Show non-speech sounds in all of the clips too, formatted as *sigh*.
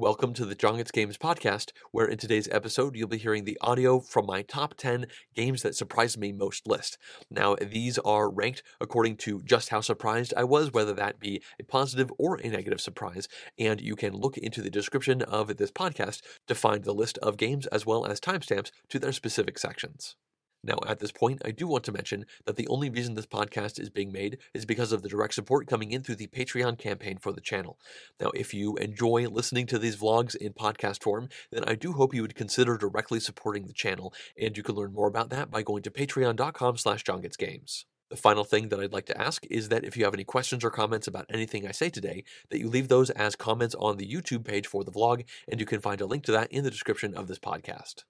Welcome to the John Gets Games podcast, where in today's episode you'll be hearing the audio from my top 10 games that surprised me most list. Now, these are ranked according to just how surprised I was, whether that be a positive or a negative surprise, and you can look into the description of this podcast to find the list of games as well as timestamps to their specific sections. Now, at this point, I do want to mention that the only reason this podcast is being made is because of the direct support coming in through the Patreon campaign for the channel. Now, if you enjoy listening to these vlogs in podcast form, then I do hope you would consider directly supporting the channel, and you can learn more about that by going to patreon.com slash johngetsgames. The final thing that I'd like to ask is that if you have any questions or comments about anything I say today, that you leave those as comments on the YouTube page for the vlog, and you can find a link to that in the description of this podcast.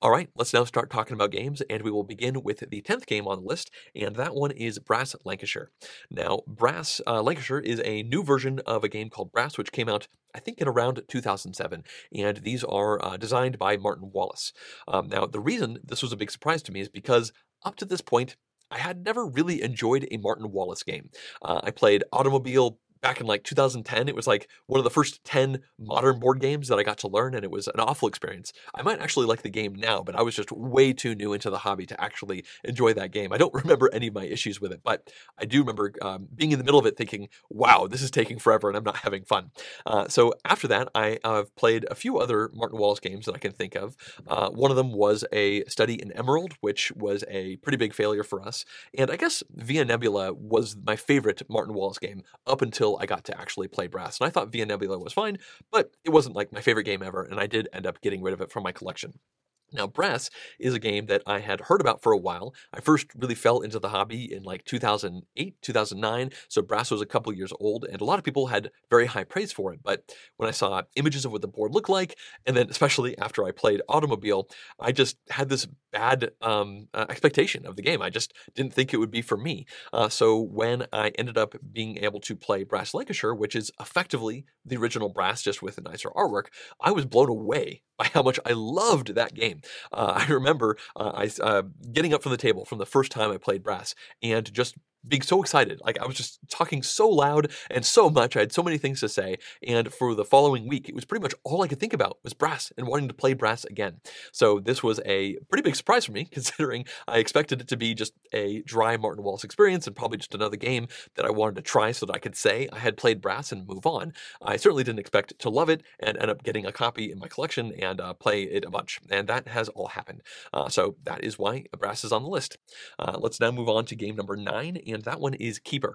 All right, let's now start talking about games, and we will begin with the 10th game on the list, and that one is Brass Lancashire. Now, Brass uh, Lancashire is a new version of a game called Brass, which came out, I think, in around 2007, and these are uh, designed by Martin Wallace. Um, now, the reason this was a big surprise to me is because up to this point, I had never really enjoyed a Martin Wallace game. Uh, I played Automobile back in like 2010 it was like one of the first 10 modern board games that i got to learn and it was an awful experience. I might actually like the game now but i was just way too new into the hobby to actually enjoy that game. I don't *laughs* remember any of my issues with it but i do remember um, being in the middle of it thinking wow this is taking forever and i'm not having fun. Uh, so after that i have played a few other martin wallace games that i can think of. Uh, one of them was a study in emerald which was a pretty big failure for us and i guess via nebula was my favorite martin wallace game up until until I got to actually play Brass. And I thought Via Nebula was fine, but it wasn't like my favorite game ever, and I did end up getting rid of it from my collection. Now, Brass is a game that I had heard about for a while. I first really fell into the hobby in like 2008, 2009. So, Brass was a couple years old, and a lot of people had very high praise for it. But when I saw images of what the board looked like, and then especially after I played Automobile, I just had this bad um, uh, expectation of the game. I just didn't think it would be for me. Uh, so, when I ended up being able to play Brass Lancashire, which is effectively the original Brass just with a nicer artwork, I was blown away by how much I loved that game. Uh, *laughs* I remember uh, I uh, getting up from the table from the first time I played brass and just being so excited. Like I was just talking so loud and so much. I had so many things to say. And for the following week, it was pretty much all I could think about was brass and wanting to play brass again. So this was a pretty big surprise for me, *laughs* considering I expected it to be just a dry Martin Wallace experience and probably just another game that I wanted to try so that I could say I had played brass and move on. I certainly didn't expect to love it and end up getting a copy in my collection and uh, play it a bunch. And that has all happened. Uh, so that is why brass is on the list. Uh, let's now move on to game number nine and that one is Keyper.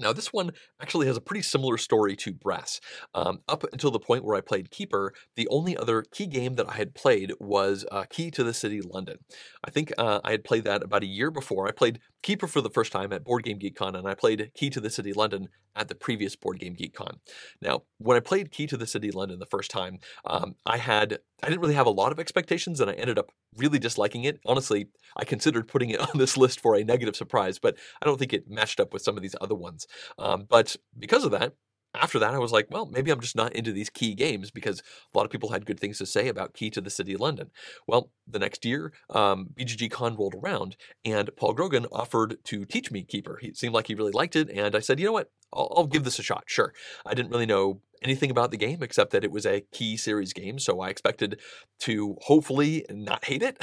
Now, this one actually has a pretty similar story to Brass. Um, up until the point where I played Keyper, the only other key game that I had played was uh, Key to the City London. I think uh, I had played that about a year before. I played Keyper for the first time at Board Game Geek Con, and I played Key to the City London at the previous Board Game Geek Con. Now, when I played Key to the City London the first time, um, I had I didn't really have a lot of expectations, and I ended up really disliking it. Honestly, I considered putting it *laughs* on this list for a negative surprise, but I don't think it matched up with some of these other ones. Um, but because of that, after that, I was like, well, maybe I'm just not into these key games because a lot of people had good things to say about Key to the City of London. Well, the next year, um, BGG Con rolled around, and Paul Grogan offered to teach me Keyper. He seemed like he really liked it, and I said, you know what? I'll, I'll give this a shot. Sure. I didn't really know anything about the game except that it was a key series game, so I expected to hopefully not hate it.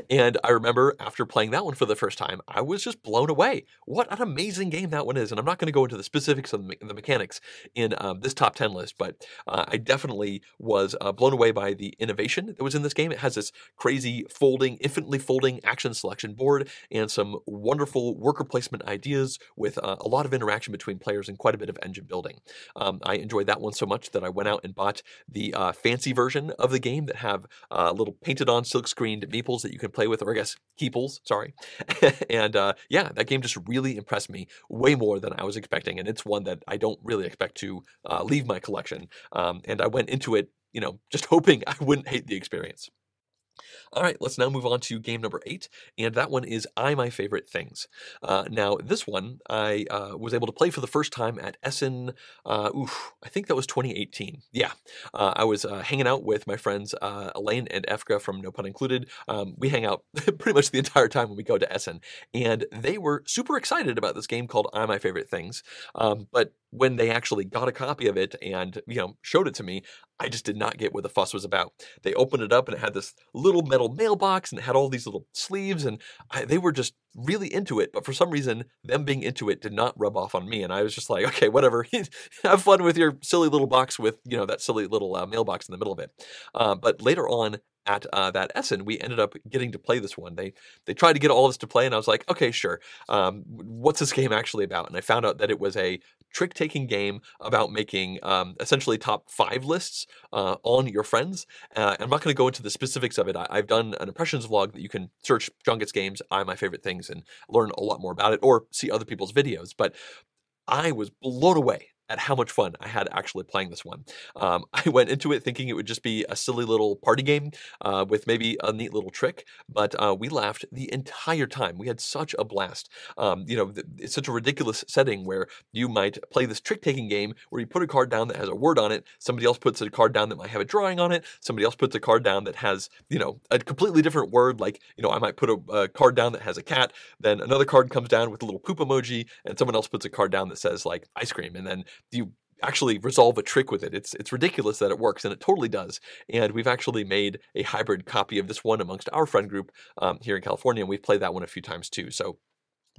*laughs* and I remember after playing that one for the first time, I was just blown away. What an amazing game that one is! And I'm not going to go into the specifics of the, mechanics in um, this top 10 list, but uh, I definitely was uh, blown away by the innovation that was in this game. It has this crazy folding, infinitely folding action selection board and some wonderful worker placement ideas with uh, a lot of interaction between players and quite a bit of engine building. Um, I enjoyed that that one so much that I went out and bought the uh, fancy version of the game that have uh, little painted on silk screened meeples that you can play with, or I guess keeples, sorry. *laughs* and uh, yeah, that game just really impressed me way more than I was expecting. And it's one that I don't really expect to uh, leave my collection. Um, and I went into it, you know, just *laughs* hoping I wouldn't hate the experience. All right, let's now move on to game number eight, and that one is I My Favorite Things. Uh, now, this one I uh, was able to play for the first time at Essen. Uh, oof, I think that was 2018. Yeah, uh, I was uh, hanging out with my friends uh, Elaine and Efka from No Pun Included. Um, we hang out *laughs* pretty much the entire time when we go to Essen, and they were super excited about this game called I My Favorite Things. Um, but when they actually got a copy of it and you know showed it to me, I just did not get what the fuss was about. They opened it up and it had this little metal mailbox and it had all these little sleeves and I, they were just really into it. But for some reason, them being into it did not rub off on me. And I was just like, *laughs* okay, whatever. *laughs* Have fun with your silly little box with you know that silly little uh, mailbox in the middle of it. Uh, but later on, at uh, that Essen, we ended up getting to play this one. They they tried to get all of us to play, and I was like, okay, sure. Um, what's this game actually about? And I found out that it was a trick taking game about making um, essentially top five lists uh, on your friends. Uh, I'm not going to go into the specifics of it. I, have done an impressions vlog that you can search John Gets Games, I My Favorite Things, and learn a lot more about it, or see other people's videos. But I was blown away at how much fun I had actually playing this one. Um, *laughs* I went into it thinking it would just be a silly little party game uh, with maybe a neat little trick, but uh, we laughed the entire time. We had such a blast. Um, you know, it's such a ridiculous setting where you might play this trick taking game where you put a card down that has a word on it, somebody else puts a card down that might have a drawing on it, somebody else puts a card down that has, you know, a completely different word. Like, you know, I might put a, a card down that has a cat, then another card comes down with a little poop emoji, and someone else puts a card down that says like ice cream, and then you actually resolve a trick with it. It's it's ridiculous that it works, and it totally does. And we've actually made a hybrid copy of this one amongst our friend group um, here in California, and we've played that one a few times too. So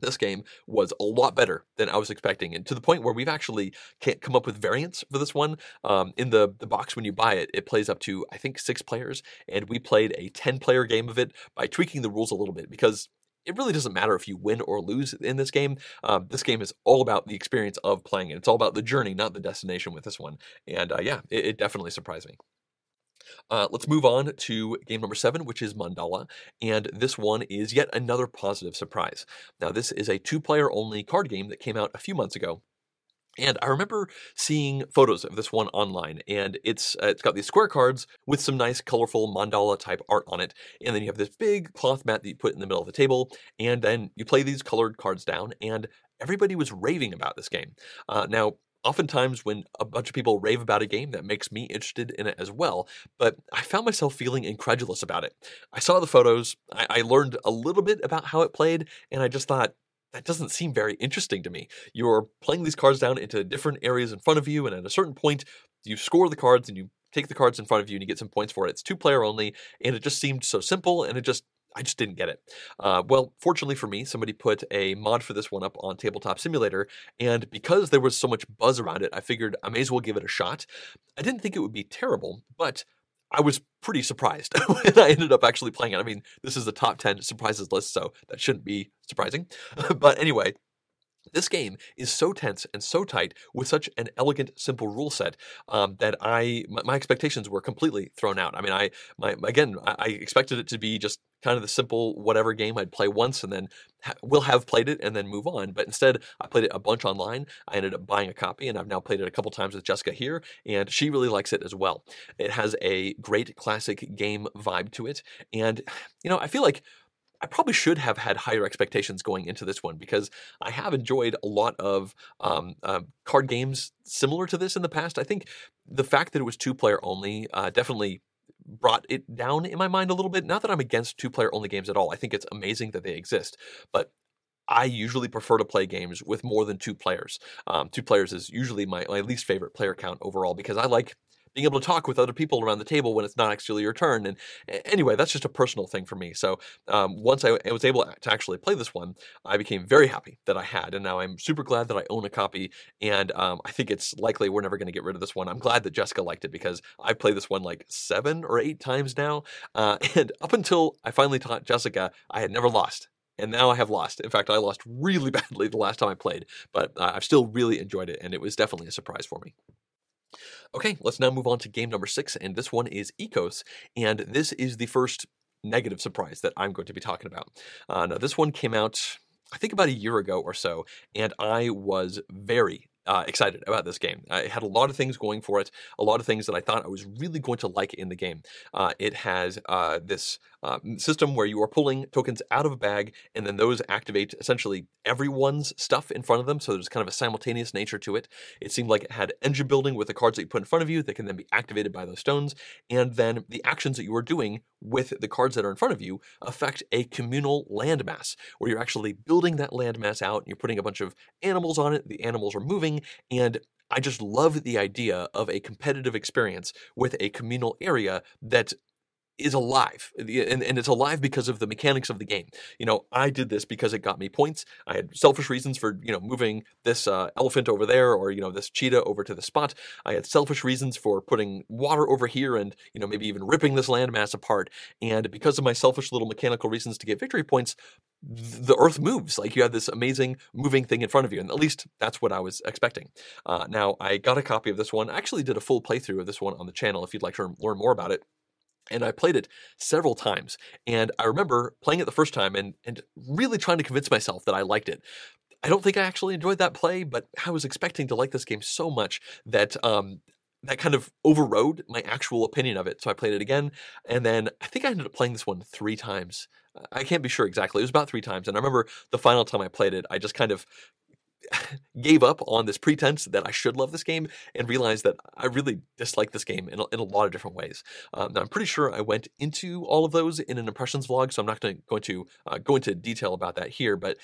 this game was a lot better than I was expecting, and to the point where we've actually can't come up with variants for this one. Um, in the the box when you buy it, it plays up to I think six players, and we played a ten player game of it by tweaking the rules a little bit because it really doesn't matter if you win or lose in this game. Um, this game is all about the experience of playing it. It's all about the journey, not the destination with this one. And uh, yeah, it, it, definitely surprised me. Uh, let's move on to game number seven, which is Mandala. And this one is yet another positive surprise. Now, this is a two player only card game that came out a few months ago and I remember seeing photos of this one online, and it's uh, it's got these square cards with some nice, colorful mandala type art on it, and then you have this big cloth mat that you put in the middle of the table, and then you play these colored cards down, and everybody was raving about this game. Uh, now, oftentimes when a bunch of people rave about a game, that makes me interested in it as well. But I found myself feeling incredulous about it. I saw the photos, I, I learned a little bit about how it played, and I just thought, that doesn't seem very interesting to me. You're playing these cards down into different areas in front of you, and at a certain point, you score the cards and you take the cards in front of you and you get some points for it. It's two player only, and it just seemed so simple, and it just I just didn't get it. Uh, well, fortunately for me, somebody put a mod for this one up on Tabletop Simulator, and because there was so much buzz around it, I figured I may as well give it a shot. I didn't think it would be terrible, but I was pretty surprised *laughs* when I ended up actually playing it. I mean, this is the top 10 surprises list, so that shouldn't be surprising. *laughs* but anyway, this game is so tense and so tight with such an elegant, simple rule set um, that I my, my, expectations were completely thrown out. I mean, I my again I, I, expected it to be just kind of the simple whatever game I'd play once and then ha- will have played it and then move on. But instead, I played it a bunch online. I ended up buying a copy and I've now played it a couple times with Jessica here, and she really likes it as well. It has a great classic game vibe to it, and *sighs* you know I feel like I probably should have had higher expectations going into this one because I have enjoyed a lot of um, uh, card games similar to this in the past. I think the fact that it was two player only uh, definitely brought it down in my mind a little bit. Not that I'm against two player only games at all. I think it's amazing that they exist, but I usually prefer to play games with more than two players. Um, two players is usually my, my least favorite player count overall because I like being able to talk with other people around the table when it's not actually your turn. And anyway, that's just a personal thing for me. So um, once I, was able to actually play this one, I became very happy that I had, and now I'm super glad that I own a copy. And um, I think it's likely we're never going to get rid of this one. I'm glad that Jessica liked it because I played this one like seven or eight times now, uh, *laughs* and up until I finally taught Jessica, I had never lost and now I have lost. In fact, I lost really *laughs* badly the last time I played, but uh, I've still really enjoyed it, and it was definitely a surprise for me. Okay, let's now move on to game number six, and this one is Ecos, and this is the first negative surprise that I'm going to be talking about. Uh, now, this one came out, I think, about a year ago or so, and I was very uh, excited about this game. Uh, it had a lot of things going for it, a lot of things that I thought I was really going to like in the game. Uh, it has uh, this uh, system where you are pulling tokens out of a bag, and then those activate essentially everyone's stuff in front of them. So there's kind of a simultaneous nature to it. It seemed like it had engine building with the cards that you put in front of you that can then be activated by those stones, and then the actions that you are doing with the cards that are in front of you affect a communal landmass, where you're actually building that landmass out, and you're putting a bunch of animals on it. The animals are moving, and I just love the idea of a competitive experience with a communal area that is alive and, and it's alive because of the mechanics of the game. You know i did this because it got me points. I had selfish reasons for you know moving this uh, elephant over there or you know this cheetah over to the spot. I had selfish reasons for putting water over here and you know maybe even ripping this landmass apart. And because of my selfish little mechanical reasons to get victory points the earth moves. Like you have this amazing moving thing in front of you and at least that's what i was expecting. Uh, now i got a copy of this one. I actually did a full playthrough of this one on the channel if you'd like to learn more about it and I played it several times. And I remember playing it the first time and, and really trying to convince myself that I liked it. I don't think I actually enjoyed that play, but I was expecting to like this game so much that um, that kind of overrode my actual opinion of it. So I played it again, and then I think I ended up playing this one three times. I can't be sure exactly. It was about three times, and I remember the final time I played it, I just kind of *laughs* gave up on this pretense that I should love this game and realized that I really dislike this game in a, in a lot of different ways. Um, now, I'm pretty sure I went into all of those in an impressions vlog, so I'm not going to uh, go into detail about that here. But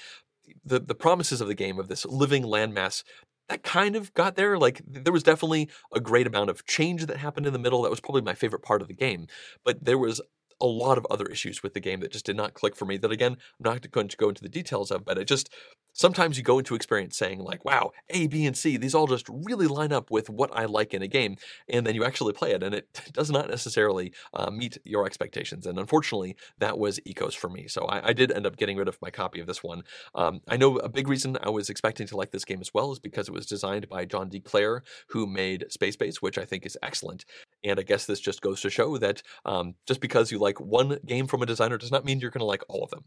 the the promises of the game of this living landmass that kind of got there. Like there was definitely a great amount of change that happened in the middle. That was probably my favorite part of the game. But there was a lot of other issues with the game that just did not click for me. That again, I'm not going to go into the details of, but it just sometimes you go into experience saying like, wow, A, B, and C, these all just really line up with what I like in a game, and then you actually play it, and it *laughs* does not necessarily uh, meet your expectations. And unfortunately, that was Ecos for me. So I, I did end up getting rid of my copy of this one. Um, I know a big reason I was expecting to like this game as well is because it was designed by John D. Clair, who made Space Base, which I think is excellent. And I guess this just goes to show that um, just because you like one game from a designer does not mean you're going to like all of them.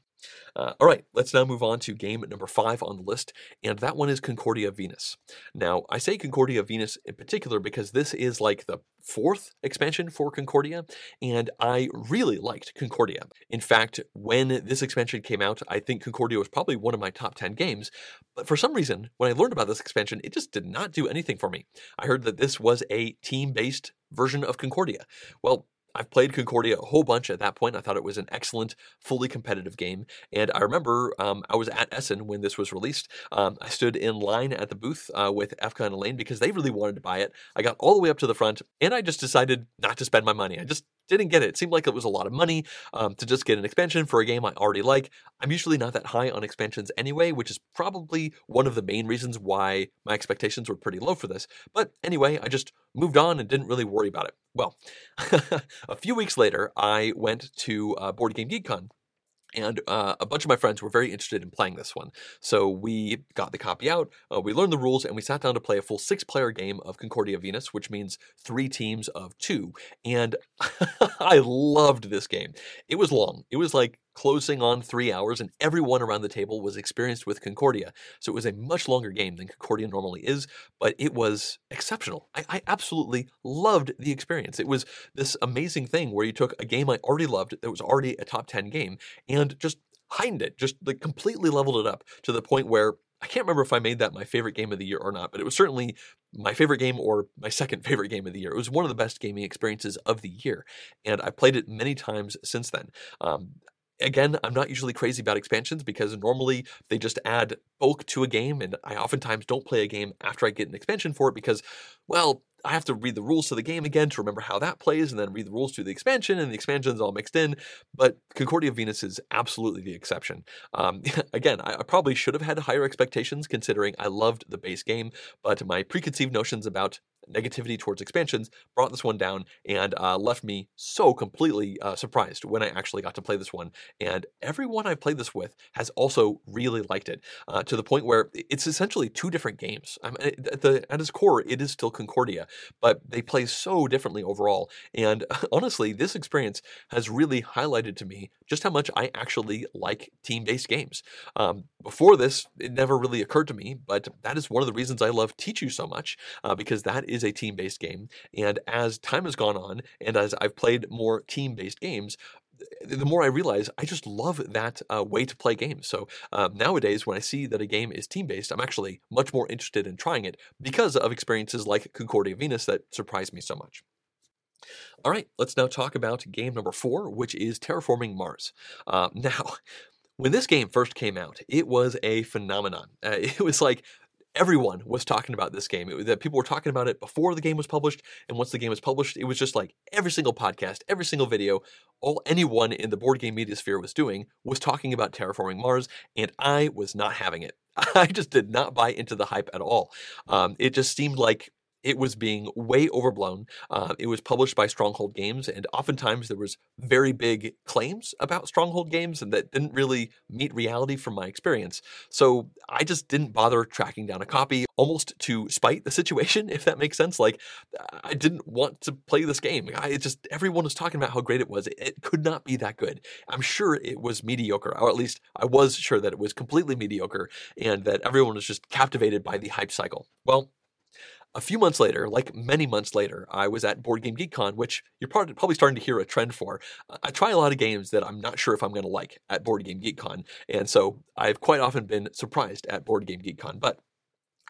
Uh, all right, let's now move on to game number five on the list, and that one is Concordia Venus. Now, I say Concordia Venus in particular because this is like the fourth expansion for Concordia, and I really liked Concordia. In fact, when this expansion came out, I think Concordia was probably one of my top 10 games, but for some reason, when I learned about this expansion, it just did not do anything for me. I heard that this was a team based version of Concordia. Well, I've played Concordia a whole bunch at that point. I thought it was an excellent, fully competitive game. And I remember um, I was at Essen when this was released. Um, I stood in line at the booth uh, with Efka and Elaine because they really wanted to buy it. I got all the way up to the front and I just decided not to spend my money. I just didn't get it. It seemed like it was a lot of money um, to just get an expansion for a game I already like. I'm usually not that high on expansions anyway, which is probably one of the main reasons why my expectations were pretty low for this. But anyway, I just moved on and didn't really worry about it. Well, *laughs* a few weeks later, I went to uh, Board Game Geek Con and uh, a bunch of my friends were very interested in playing this one. So we got the copy out, uh, we learned the rules, and we sat down to play a full six player game of Concordia Venus, which means three teams of two. And *laughs* I loved this game. It was long, it was like closing on three hours, and everyone around the table was experienced with Concordia. So it was a much longer game than Concordia normally is, but it was exceptional. I, I, absolutely loved the experience. It was this amazing thing where you took a game I already loved that was already a top 10 game and just heightened it, just like completely leveled it up to the point where I can't remember if I made that my favorite game of the year or not, but it was certainly my favorite game or my second favorite game of the year. It was one of the best gaming experiences of the year, and I played it many times since then. Um, again, I'm not usually crazy about expansions because normally they just add bulk to a game, and I oftentimes don't play a game after I get an expansion for it because, well, I have to read the rules to the game again to remember how that plays, and then read the rules to the expansion, and the expansion's all mixed in. But Concordia Venus is absolutely the exception. Um, *laughs* again, I, I probably should have had higher expectations considering I loved the base game, but my preconceived notions about negativity towards expansions brought this one down and uh, left me so completely uh, surprised when I actually got to play this one. And everyone I've played this with has also really liked it uh, to the point where it's essentially two different games. I mean, at, the, at its core, it is still Concordia, but they play so differently overall. And *laughs* honestly, this experience has really highlighted to me just how much I actually like team based games. Um, before this, it never really occurred to me, but that is one of the reasons I love Tichu so much uh, because that is a team based game. And as time has gone on, and as I've played more team based games, the more I realize I just love that uh, way to play games. So uh, nowadays, when I see that a game is team based, I'm actually much more interested in trying it because of experiences like Concordia Venus that surprised me so much. All right, let's now talk about game number four, which is Terraforming Mars. Uh, *laughs* now, when this game first came out, it was a phenomenon. Uh, *laughs* it was like everyone was talking about this game. It, that people were talking about it before the game was published, and once the game was published, it was just like every single podcast, every single video, all anyone in the board game media sphere was doing was talking about terraforming Mars, and I was not having it. *laughs* I just did not buy into the hype at all. Um, it just seemed like it was being way overblown. Uh, it was published by Stronghold Games, and oftentimes there was very big claims about Stronghold Games, and that didn't really meet reality from my experience. So I just didn't bother tracking down a copy, almost to spite the situation, *laughs* if that makes sense. Like I didn't want to play this game. I just everyone was talking about how great it was. It, it could not be that good. I'm sure it was mediocre, or at least I was sure that it was completely mediocre, and that everyone was just captivated by the hype cycle. Well, a few months later, like many months later, I was at Board Game Geek Con, which you're probably starting to hear a trend for. I try a lot of games that I'm not sure if I'm going to like at Board Game Geek Con, and so I've quite often been surprised at Board Game Geek Con. But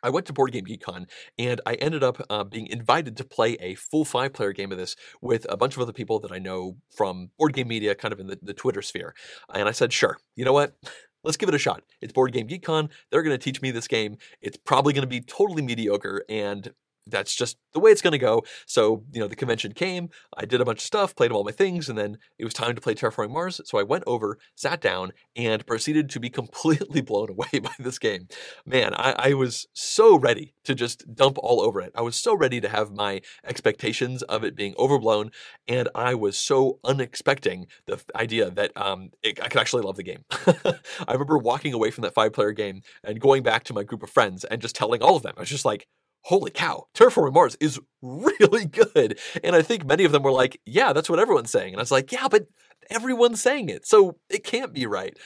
I went to Board Game Geek Con and I ended up uh, being invited to play a full five player game of this with a bunch of other people that I know from board game media, kind of in the, the Twitter sphere. And I said, sure, you know what? Let's give it a shot. It's Board Game Geek Con. They're going to teach me this game. It's probably going to be totally mediocre, and that's just the way it's going to go. So, you know, the convention came, I did a bunch of stuff, played all my things, and then it was time to play Terraforming Mars. So I went over, sat down, and proceeded to be completely *laughs* blown away by this game. Man, I, I was so ready to just dump all over it. I was so ready to have my expectations of it being overblown, and I was so unexpecting the idea that um, it, I could actually love the game. *laughs* I remember walking away from that five player game and going back to my group of friends and just telling all of them, I was just like, holy cow, Terraforming Mars is really good. And I think many of them were like, yeah, that's what everyone's saying. And I was like, yeah, but everyone's saying it. So it can't be right.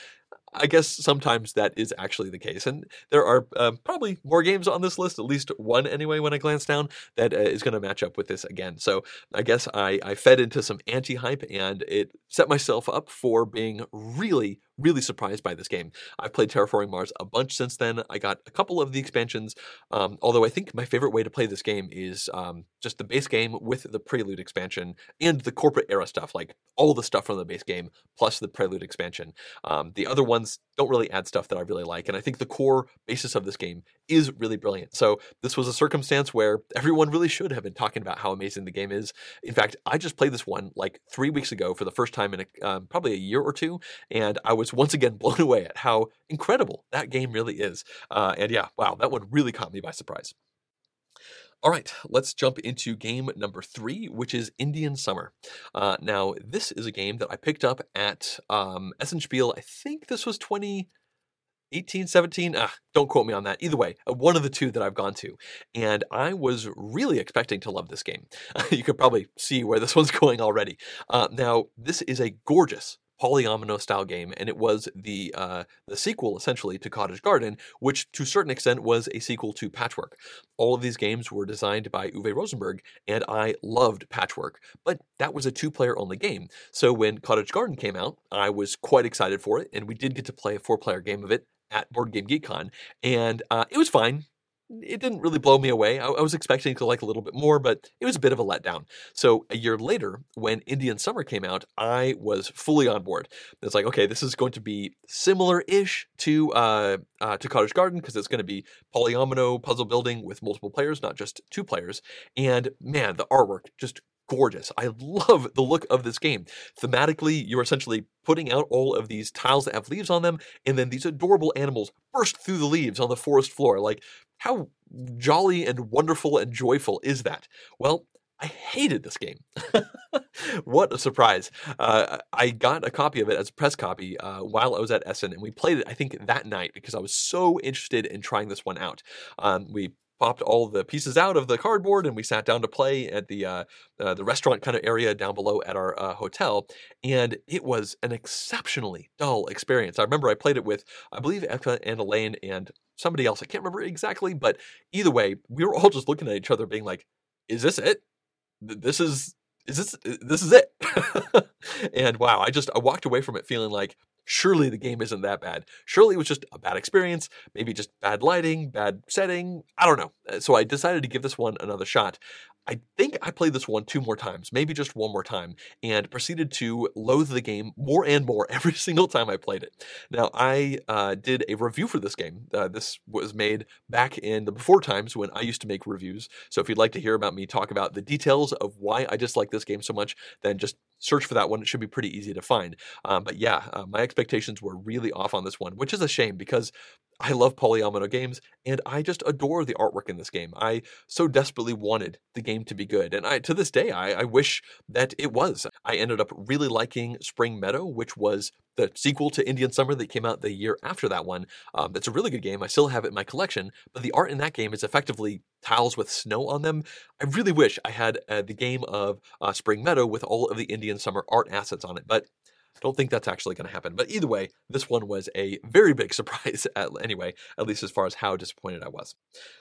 I guess sometimes that is actually the case. And there are uh, probably more games on this list, at least one anyway, when I glance down, that uh, is going to match up with this again. So I guess I, I fed into some anti hype and it set myself up for being really, really surprised by this game. I've played Terraforming Mars a bunch since then. I got a couple of the expansions, um, although I think my favorite way to play this game is um, just the base game with the Prelude expansion and the corporate era stuff, like all the stuff from the base game plus the Prelude expansion. Um, the other ones don't really add stuff that I really like, and I think the core basis of this game is really brilliant. So this was a circumstance where everyone really should have been talking about how amazing the game is. In fact, I just played this one like three weeks ago for the first time in a, um, probably a year or two, and I was once again *laughs* blown away at how incredible that game really is. Uh, and yeah, wow, that one really caught me by surprise. All right, let's jump into game number three, which is Indian Summer. Uh, now, this is a game that I picked up at um, Essenspiel. I think this was 2018, 17. Ah, don't quote me on that. Either way, uh, one of the two that I've gone to. And I was really expecting to love this game. *laughs* you could probably see where this *laughs* one's going already. Uh, now, this is a gorgeous polyomino style game, and it was the uh, the sequel essentially to Cottage Garden, which to a certain extent was a sequel to Patchwork. All of these games were designed by Uwe Rosenberg, and I loved Patchwork, but that was a two player only game. So when Cottage Garden came out, I was quite excited for it, and we did get to play a four player game of it at Board Game Geek Con, and uh, it was fine it didn't really blow me away. I, I, was expecting to like a little bit more, but it was a bit of a letdown. So a year later, when Indian Summer came out, I was fully on board. It's like, okay, this is going to be similar-ish to uh, uh, to Cottage Garden because it's going to be polyomino puzzle building with multiple players, not just two players. And man, the artwork just gorgeous. I love the look of this game. Thematically, you're essentially putting out all of these tiles that have leaves on them, and then these adorable animals burst through the leaves on the forest floor. Like how jolly and wonderful and joyful is that? Well, I hated this game. *laughs* what a surprise. Uh, I got a copy of it as a press copy uh, while I was at Essen, and we played it, I think, that night because I was so interested in trying this one out. Um, we popped all the pieces out of the cardboard and we sat down to play at the uh, uh, the restaurant kind of area down below at our uh, hotel and it was an exceptionally dull experience. I remember i played it with i believe Efka and elaine and somebody else i can't remember exactly but either way we were all just looking at each other being like is this it? This is is this this is it? *laughs* And wow i just i walked away from it feeling like surely the game isn't that bad. Surely it was just a bad experience, maybe just bad lighting, bad setting. I don't know. Uh, so I decided to give this one another shot. I think I played this one two more times, maybe just one more time, and proceeded to loathe the game more and more *laughs* every single time I played it. Now, I uh, did a review for this game. Uh, this was made back in the before times when I used to make reviews. So if you'd like to hear about me talk about the details of why I dislike this game so much, then just search for that one. It should be pretty easy to find. Um, but yeah, uh, my expectations were really off on this one, which is a shame because I love polyomino games, and I just adore the artwork in this game. I so desperately wanted the game to be good, and I to this day I, I wish that it was. I ended up really liking Spring Meadow, which was the sequel to Indian Summer that came out the year after that one. Um, it's a really good game. I still have it in my collection, but the art in that game is effectively tiles with snow on them. I really wish I had uh, the game of uh, Spring Meadow with all of the Indian Summer art assets on it, but don't think that's actually going to happen. But either way, this one was a very big *laughs* surprise, at, anyway, at least as far as how disappointed I was.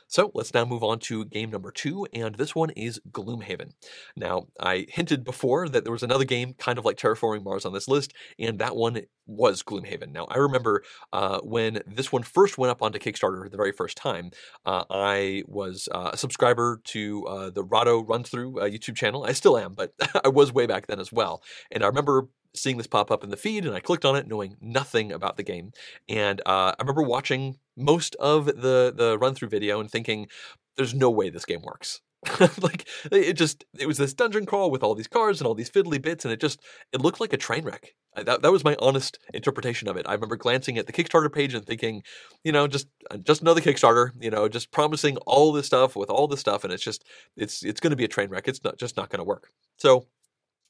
So let's now move on to game number two, and this one is Gloomhaven. Now, I hinted before that there was another game kind of like Terraforming Mars on this list, and that one was Gloomhaven. Now, I remember uh, when this one first went up onto Kickstarter the very first time, uh, I was uh, a subscriber to uh, the Rahdo Run Through uh, YouTube channel. I still am, but *laughs* I was way back then as well. And I remember seeing this pop up in the feed, and I clicked on it, knowing nothing about the game. And uh, I remember watching most of the the run through video and thinking, "There's no way this game works." *laughs* like it just it was this dungeon crawl with all these cars and all these fiddly bits, and it just it looked like a train wreck. That, that was my honest interpretation of it. I remember glancing at the Kickstarter page and thinking, you know, just uh, just another Kickstarter, you know, just promising all this stuff with all this stuff, and it's just it's it's going to be a train wreck. It's not just not going to work. So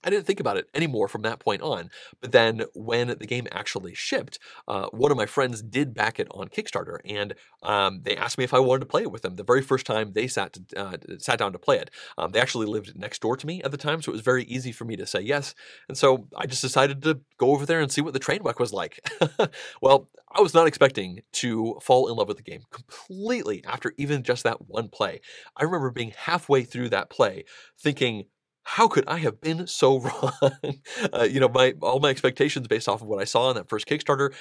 I didn't think about it anymore from that point on. But then when the game actually shipped, uh, one of my friends did back it on Kickstarter, and um, they asked me if I wanted to play it with them. The very first time they sat to, uh, sat down to play it, um, they actually lived next door to me at the time, so it was very easy for me to say yes. And so I just decided to go over there and see what the train wreck was like. *laughs* well, I was not expecting to fall in love with the game completely after even just that one play. I remember being halfway through that play thinking, how could I have been so *laughs* wrong? uh, you know, my all my expectations based off of what I saw in that first Kickstarter.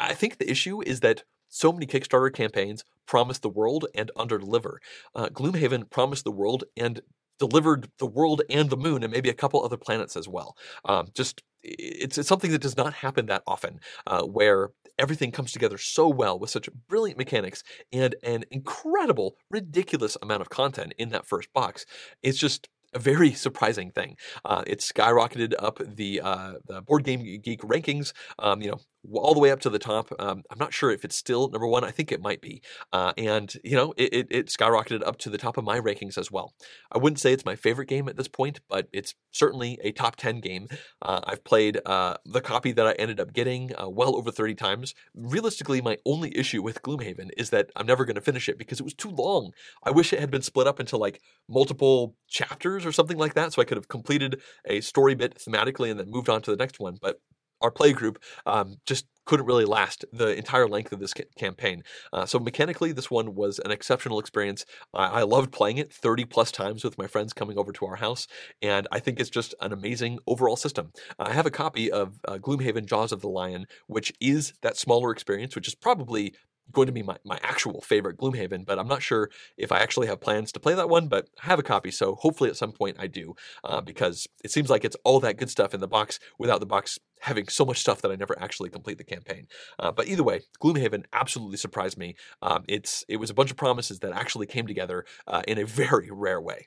I think the issue is that so many Kickstarter campaigns promise the world and underdeliver. Uh, Gloomhaven promised the world and delivered the world and the moon and maybe a couple other planets as well. Um, just it's, it's something that does not happen that often, uh, where everything comes together so well with such brilliant mechanics and an incredible, ridiculous amount of content in that first box. It's just a very surprising thing. Uh, it skyrocketed up the uh, the board game geek rankings. Um, you know, all the way up to the top. Um, I'm not sure if it's still number one. I think it might be. Uh, and you know, it, it, it, skyrocketed up to the top of my rankings as well. I wouldn't say it's my favorite game at this point, but it's certainly a top ten game. Uh, I've played uh, the copy that I ended up getting uh, well over 30 times. Realistically, my only issue with Gloomhaven is that I'm never going to finish it because it was too long. I wish it had been split up into like multiple chapters or something like that, so I could have completed a story bit thematically and then moved on to the next one. But our play group um, just couldn't really last the entire length of this ca- campaign. Uh, so mechanically, this one was an exceptional experience. I-, I loved playing it 30 plus times with my friends coming over to our house, and I think it's just an amazing overall system. I have a copy of uh, Gloomhaven Jaws of the Lion, which is that smaller experience, which is probably going to be my, my actual favorite Gloomhaven, but I'm not sure if I actually have plans to play that one, but I have a copy, so hopefully at some point I do, uh, because it seems like it's all that good stuff in the box without the box having so much stuff that I never actually complete the campaign. Uh, but either way, Gloomhaven absolutely surprised me. Um, it's It was a bunch of promises that actually came together uh, in a very rare way.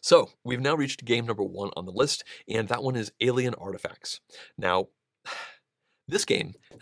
So, we've now reached game number one on the list, and that one is Alien Artifacts. Now, this game, *laughs*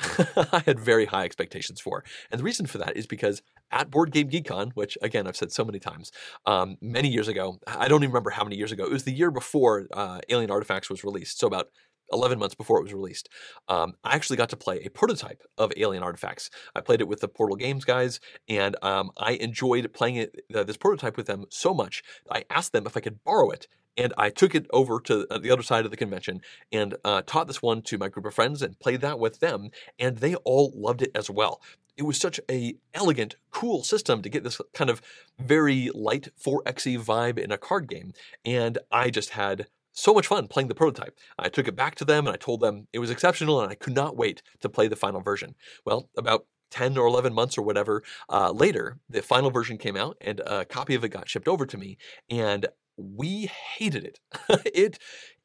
I had very high expectations for. And the reason for that is because at Board Game GeekCon, which again I've said so many times, um, many years ago, I don't even remember how many years ago, it was the year before uh, Alien Artifacts was released, so about 11 months before it was released, um, I actually got to play a prototype of Alien Artifacts. I played it with the Portal Games guys, and um, I enjoyed playing it, uh, this prototype with them so much. I asked them if I could borrow it, and I took it over to uh, the other side of the convention and uh, taught this one to my group of friends and played that with them, and they all loved it as well. It was such a elegant, cool system to get this kind of very light 4xe vibe in a card game, and I just had so much fun playing the prototype. I took it back to them and I told them it was exceptional and I could not wait to play the final version. Well, about 10 or 11 months or whatever uh, later, the final version came out and a copy of it got shipped over to me. And we hated it. *laughs* it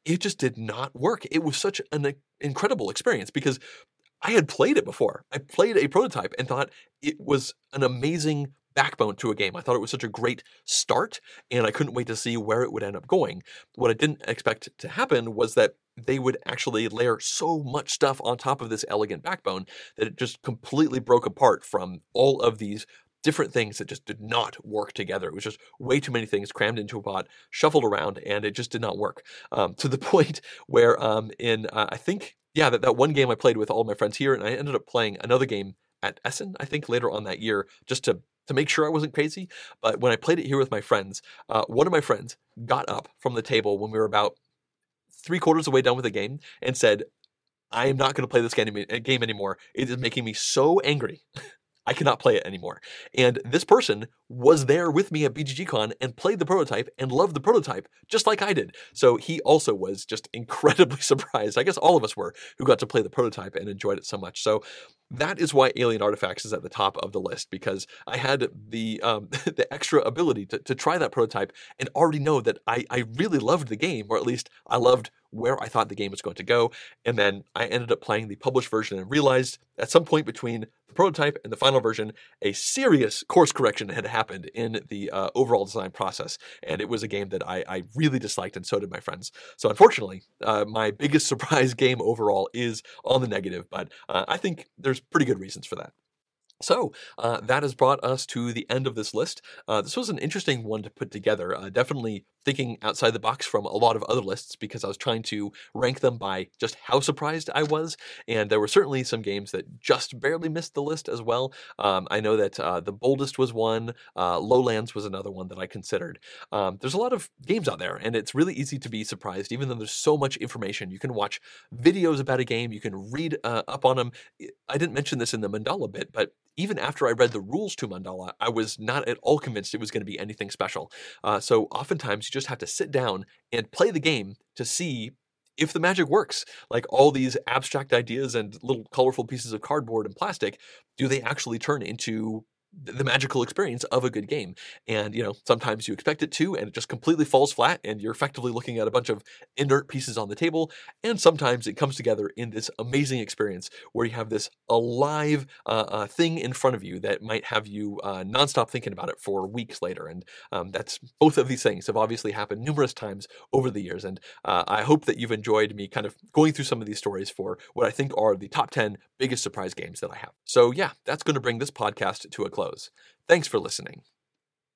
it just did not work. It was such an incredible experience because I had played it before. I played a prototype and thought it was an amazing backbone to a game. I thought it was such a great start, and I couldn't wait to see where it would end up going. What I didn't expect to happen was that they would actually layer so much stuff on top of this elegant backbone that it just completely broke apart from all of these different things that just did not work together. It was just way too many things crammed into a pot, shuffled around, and it just did not work. Um, to the *laughs* point where, um, in uh, I think, yeah, that, that one game I played with all my friends here, and I ended up playing another game at Essen, I think, later on that year, just to to make sure I wasn't crazy. But when I played it here with my friends, uh, one of my friends got up from the table when we were about three quarters of the way done with the game and said, I am not going to play this game, game anymore. It is making me so angry *laughs* I cannot play it anymore. And this person was there with me at BGGCon and played the prototype and loved the prototype just like I did. So he also was just incredibly *laughs* surprised. I guess all of us were who got to play the prototype and enjoyed it so much. So that is why Alien Artifacts is at the top of the list because I had the um, *laughs* the extra ability to, to try that prototype and already know that I, I really loved the game, or at least I loved where I thought the game was going to go. And then I ended up playing the published version and realized at some point between the prototype and the final version, a serious course correction had happened in the uh, overall design process. And it was a game that I, I, really disliked, and so did my friends. So, unfortunately, uh, my biggest *laughs* surprise game overall is on the negative, but uh, I think there's pretty good reasons for that. So uh, that has brought us to the end of this list. Uh, this was an interesting one to put together. Uh, definitely thinking outside the box from a lot of other lists because I was trying to rank them by just how surprised I was. And there were certainly some games that just barely missed the list as well. Um, I know that uh, The Boldest was one, uh, Lowlands was another one that I considered. Um, there's a lot of games out there, and it's really easy to be surprised, even though there's so much information. You can watch videos about a game, you can read uh, up on them. I didn't mention this in the Mandala bit, but even after I read the rules to Mandala, I was not at all convinced it was going to be anything special. Uh, so oftentimes you just have to sit down and play the game to see if the magic works. Like all these abstract ideas and little colorful pieces of cardboard and plastic, do they actually turn into the magical experience of a good game. And, you know, sometimes you expect it to, and it just completely falls flat, and you're effectively looking at a bunch of inert pieces on the table. And sometimes it comes together in this amazing experience where you have this alive uh, uh, thing in front of you that might have you uh, nonstop thinking about it for weeks later. And um, that's both of these things have obviously happened numerous times over the years. And uh, I hope that you've enjoyed me kind of going through some of these stories for what I think are the top 10 biggest surprise games that I have. So, yeah, that's going to bring this podcast to a close close. Thanks for listening.